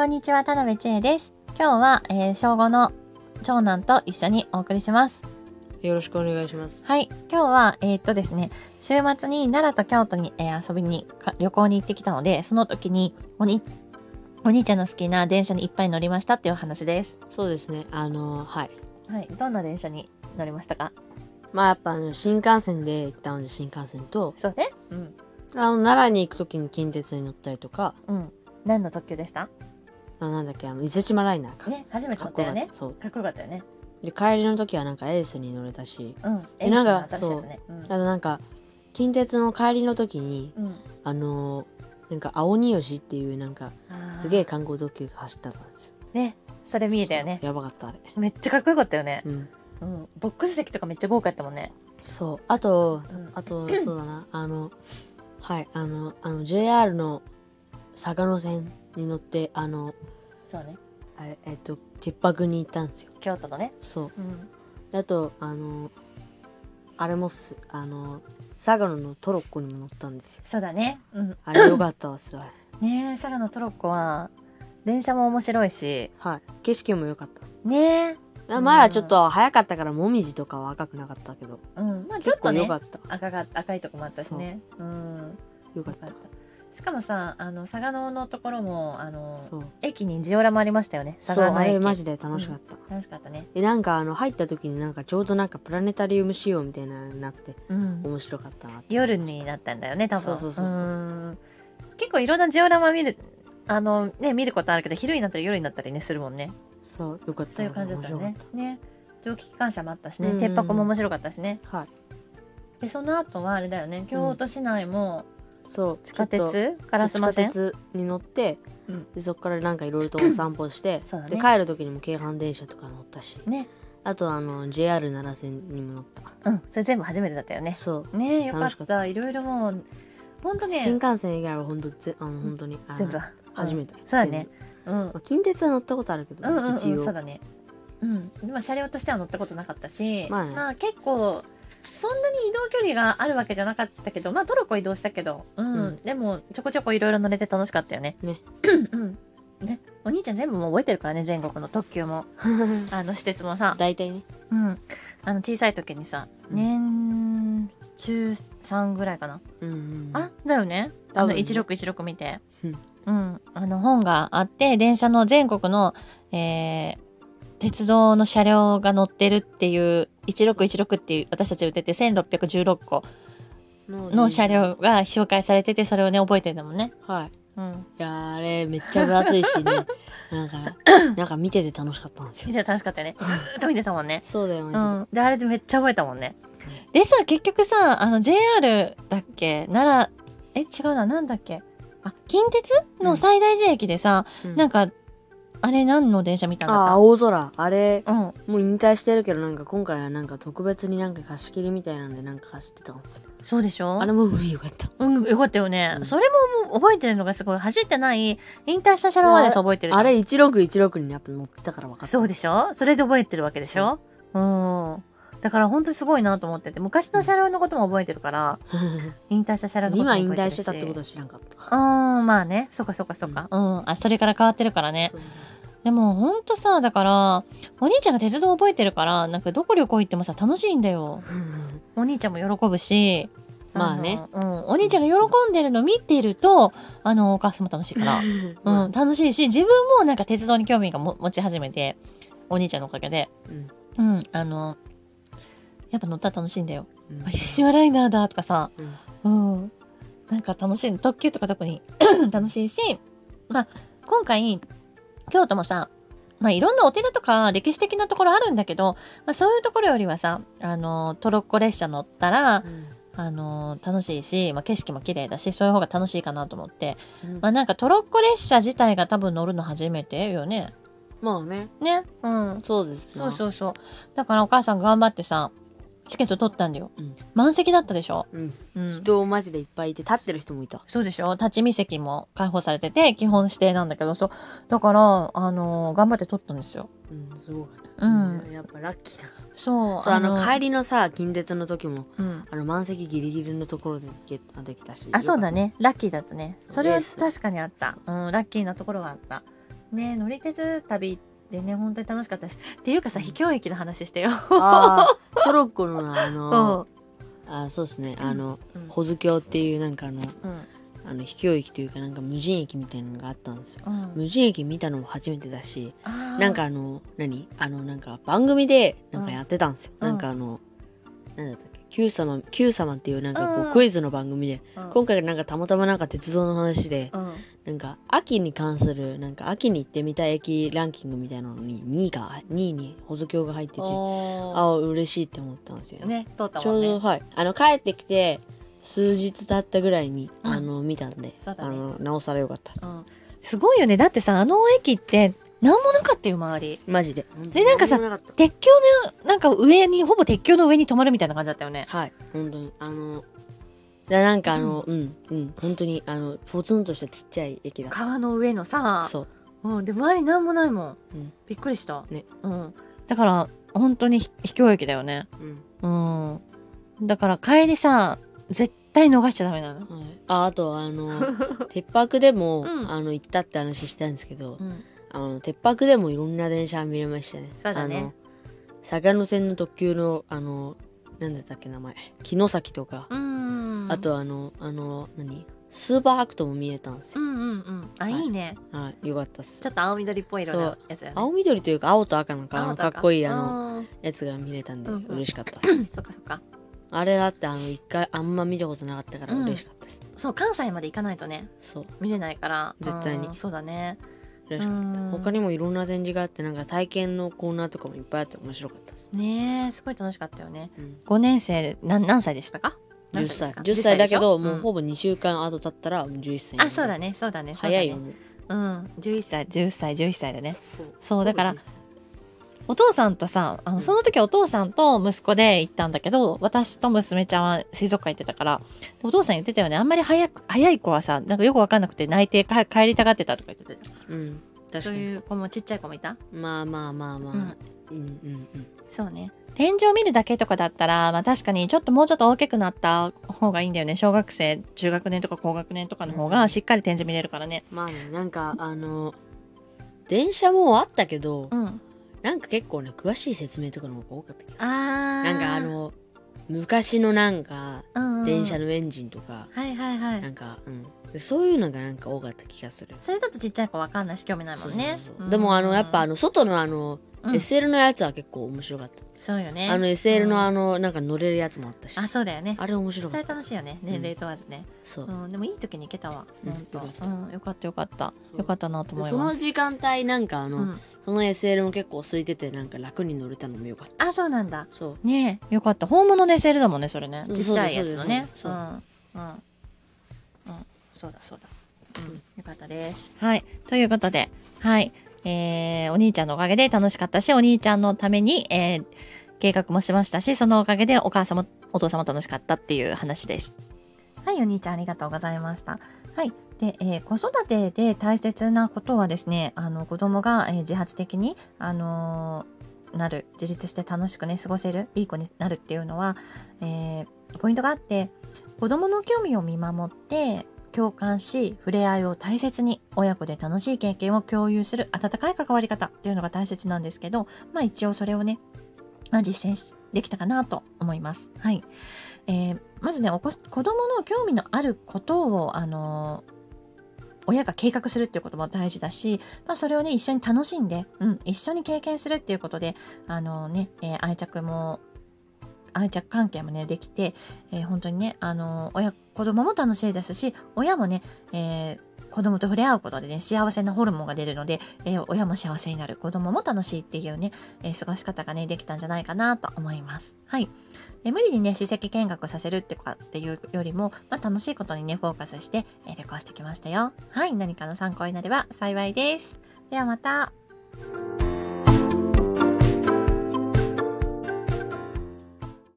こんにちは、田辺千恵です。今日は、えー小5の長男と一緒にお送りします。よろしくお願いします。はい。今日は、えーっとですね、週末に奈良と京都に、えー遊びにか、旅行に行ってきたので、その時におに、お兄ちゃんの好きな電車にいっぱい乗りましたっていう話です。そうですね。あの、はい。はい。どんな電車に乗りましたか？まあやっぱあの新幹線で行ったので新幹線と、そうね。うん。あの奈良に行く時に近鉄に乗ったりとか、うん。何の特急でした？あなんだっけ、あの伊勢志摩ライナーか。ね、初めてかったよねこよかった。。そう。かっこよかったよね。で、帰りの時はなんかエースに乗れたし、うん。えなんかエースの新しいやつね。うんあとなんか、近鉄の帰りの時に、うん。あのなんか青鬼吉っていうなんか、すげえ観光特急が走ってたんですよ。ね、それ見えたよね。やばかった、あれ。めっちゃかっこよかったよね。うん。うん。ボックス席とかめっちゃ豪華やったもんね。そう。あと、うんあと、そうだな。あの、はい。あの、あの、JR の坂野線に乗って、あの、そうね。あれ、えっと、鉄泊に行ったんですよ。京都のね。そう。うん。であと、あの、あれもっす。あの、佐賀野のトロッコにも乗ったんですよ。そうだね。うん。あれよかったわ、それは。ねえ、佐賀のトロッコは、電車も面白いし、はい。景色も良かったです。ねえ。あまだちょっと早かったから、もみじとかは赤くなかったけど、うん。まあちょっとね結構良か、った。赤が、赤いとこもあったしね。うん。よかったよかっ。たしかもさ、あの、佐賀野のところも、あの、そう。駅にジオラマありましたよね。佐そう。あれマジで楽しかった。楽しかったね。で、なんかあの、入った時になんかちょうどなんかプラネタリウム仕様みたいなのになって、うん。面白かったなって夜になったんだよね、多分。そうそうそうそううん結構いろんなジオラマ見る、あの、ね、見ることあるけど、昼になったり夜になったりね、するもんね。そう、よかった。そういう感じだったよね面白か。ね。蒸気機関車もあったしねう、ん鉄箱も面白かったしね。った。はい。で、その後はあれだよね、京都市内もそう、地下鉄と烏丸線地下鉄に乗って、うんでそこからなんかいろいろとお散歩して、ねで帰る時にも京阪電車とか乗ったし、ね。あとあの JR 奈良線にも乗った。うん、それ全部初めてだったよね。そう。ねよかっ。たいろいろもう、ほんと新ね、幹線以外は本当ぜあの本当に全部。初めて。そうだね。うん。まあ近鉄は乗ったことあるけど、うんうんうん、一応。そうだね。うん。まあ車両としては乗ったことなかったし、まあね結構、そんなに移動距離があるわけじゃなかったけど、まあトルコ移動したけど、うん。うんでも、ちょこちょこいろいろ乗れて楽しかったよね。ね。うん。ね。お兄ちゃん全部もう覚えてるからね、全国の特急も。あの、施設もさ。大体ね。うん。あの、小さい時にさ、うん年中3ぐらいかな。うんうん。あ、だよね。あの、多分ね1616見て。うんうん。あの、本があって、電車の全国の、えー、鉄道の車両が乗ってるっていう、1616っていう、私たち売ってて、1616個の車。両が紹介されてて、それをね、覚えてるんだもんね。はい。うん。いやーあれめっちゃ分厚いしね。なんか、なんか見てて楽しかったんですよ。見てて楽しかったよね。ずーっと見てたもんね。そうだよ、うマん。で、あれでめっちゃ覚えたもんね。でさ、結局さ、あの、JR だっけ？奈良、え、違うな、なんだっけ？あ、近鉄？の最大寺駅でさ、ジで。なんか、あれ何の電車見たんだあ、っ青空。あれ、たうん。もう引退してるけど、なんか今回はなんか特別になんか貸し切りみたいなんでなんか走ってたんですよ。そうでしょ？あれもよかった。うん、よかったよね。うんそれももう覚えてるのがすごい。走ってない、引退した車両までさ覚えてるじゃんあれ1616にやっぱ乗ってたから分かった。そうでしょ？それで覚えてるわけでしょ？うん。だから本当にすごいなと思ってて、昔の車両のことも覚えてるから、引退した車両のことも今引覚えてるし退してたってことは知らんかった。うん、まあね。そっかそっかそっか。うん。あ、それから変わってるからね。でもほんとさ、だから、お兄ちゃんが鉄道覚えてるから、なんかどこ旅行行ってもさ、楽しいんだよ。お兄ちゃんも喜ぶし、まあねの。うん。お兄ちゃんが喜んでるの見てると、あの、お母さんも楽しいから。ま あうん、楽しいし、自分もなんか鉄道に興味がも持ち始めて、お兄ちゃんのおかげで。うんうん、あの、やっぱ乗ったら楽しいんだよ。うんあ、シワライナーだとかさ、うんうん。なんか楽しい。特急とか特に 楽しいし、まあ、今回、京都もさ、まあいろんなお寺とか歴史的なところあるんだけど、まあそういうところよりはさ、あの、トロッコ列車乗ったら、あの、楽しいし、まあ景色も綺麗だし、そういう方が楽しいかなと思って、うんまあなんかトロッコ列車自体が多分乗るの初めてよね。まあね。ね？うん。そうですそうそうそう。だからお母さん頑張ってさ、チケット取ったんだよ。うん満席だったでしょ？うん。うん。人マジでいっぱいいて、立ってる人もいた。そうでしょ？立ち見席も開放されてて、基本指定なんだけど、そう。だから、あのー頑張って取ったんですよ。うん、すごかった。うんやっぱラッキーだ。そう。そう、あの、帰りのさ、近鉄の時も、うん。あの、満席ギリギリのところでゲットできたし。あ、そうだね。ラッキーだったね。それはです確かにあった。うん、ラッキーなところはあった。ね乗り鉄旅でね本当に楽しかったですっていうかさ秘境駅の話してよ。トロッコのあうのん。あそうですね。あのうん。保津峡っていうなんかあのうん。あの秘境駅というかなんか無人駅みたいなのがあったんですよ。うん。無人駅見たのも初めてだしなんかあの何？あのなんか番組でなんかやってたんですよ、うん。なんかあのなんだったっけ？Q 様 Q 様っていうなんかこうクイズの番組で。うん。今回なんかたまたまなんか鉄道の話でうんなんか秋に関するなんか秋に行ってみたい駅ランキングみたいなのに2位が2位に保津峡が入ってておあ嬉しいって思ったんですよ。ーね通ったちょうど、はい。あの帰ってきて数日経ったぐらいに、うん。あの見たんで、ね。あのなおさらよかったです、うん。すごいよね。だってさあの駅って何もなかったよ周り。マジで。でなんかさ鉄橋のなんか上にほぼ鉄橋の上に止まるみたいな感じだったよね。はい。本当に。あのでなんかあのうん。うん本当にあのポツンとしたちっちゃい駅だっ川の上のたさ。そう。うん、で周り何もないもん、うん。びっくりした、ね。うん、だから本当にひ秘境駅だよね。うん。うん。だから帰りさ絶対逃しちゃダメなの。はい、ああとあの 鉄泊でも、うん。あの行ったって話したんですけど、うん。あの鉄泊でもいろんな電車見れましたね。そうだね。あの坂野線の特急のあのなんだったっけ名前。城崎とか、うんあとあのあの何？スーパーハクトも見えたんですよ、うんうんうん。あ、はい。い、いね。はいよかったっす。ちょっと青緑っぽい色のやつね。青緑というか青と赤のあのかっこいいあののやつが見れたんでうんうん。嬉しかったっす、そっかそっか。あれだってあの一回あんま見たことなかったから嬉しかったです、そう関西まで行かないとね。そう。見れないから。絶対に。うんそうだね。嬉しかった。うん。他にもいろんな展示があってなんか体験のコーナーとかもいっぱいあって面白かったです、ねえすごい楽しかったよね。うん、5年生な何歳でしたか？10何ですか？歳。10歳だけど10歳でしょもうほぼ2週間後経ったらもう11歳あそうだね。そうだね。早いよ。もううん11歳。10歳11歳だね。そう。だからほぼ11歳。お父さんとさあうん。のその時はお父さんと息子で行ったんだけど私と娘ちゃんは水族館行ってたからお父さん言ってたよね。あんまり早く早い子はさなんかよくわかんなくて泣いてか帰りたがってたとか言ってたじゃん。うん確かに。そういう子もちっちゃい子もいた？まあまあまあまあ、うん。うん、うんうん。そうね天井を見るだけとかだったら、まあ、確かにちょっともうちょっと大きくなった方がいいんだよね。小学生中学年とか高学年とかの方うんがしっかり天井見れるからね。まあねなんかあの電車もあったけど、うん。なんか結構ね詳しい説明とかの方が多かったけどなんかあの昔のなんかうんうん。電車のエンジンとか、はいはいはい。なんか、うん、そういうのがなんか多かった気がする。それだとちっちゃい子わかんないし興味ないもんね。でもあのやっぱあの外のあの、うん。SL のやつは結構面白かった。そうよね。あの SL うん。のあのなんか乗れるやつもあったし、あそうだよね。あれ面白それかった。楽しいよね年齢問わずね、そう。う。ん、でもいい時に行けたわ。うん本当よかった。うんよかったよかった。そう。よかったなとでその思います。時間帯なんかあの、うん、その SL も結構空いててなんか楽に乗れたのもよかった。あそうなんだ。そう。ねえよかった。本物の SL だもんねそれね。ちっちゃいやつのね。そううん。うん。うん。そうだそうだ。うん。よかったです。はい。ということで。はいえー、お兄ちゃんのおかげで楽しかったしお兄ちゃんのために、えー、計画もしましたしそのおかげでお母さんもお父さんも楽しかったっていう話ですはいお兄ちゃんありがとうございました。はいで、えー子育てで大切なことはですねあの子供が、えー自発的にあのーなる自立して楽しくね過ごせるいい子になるっていうのは、えーポイントがあって子供の興味を見守って共感し触れ合いを大切に親子で楽しい経験を共有する温かい関わり方っていうのが大切なんですけどまあ一応それをね、まあ、実践できたかなと思います。はいえーまずねお子子供の興味のあることをあのー親が計画するっていうことも大事だし、まあ、それをね一緒に楽しんで、うん、一緒に経験するっていうことであのね、えー愛着も愛着関係もねできて、えー本当にねあの親子供も楽しいですし親もね、えー子供と触れ合うことでね幸せなホルモンが出るので、えー親も幸せになる子供も楽しいっていうね、えー過ごし方がねできたんじゃないかなと思います。はい、え無理にね史跡見学させるってかっていうよりも、まあ、楽しいことにねフォーカスして、えー旅行してきましたよ。はい何かの参考になれば幸いです。ではまた。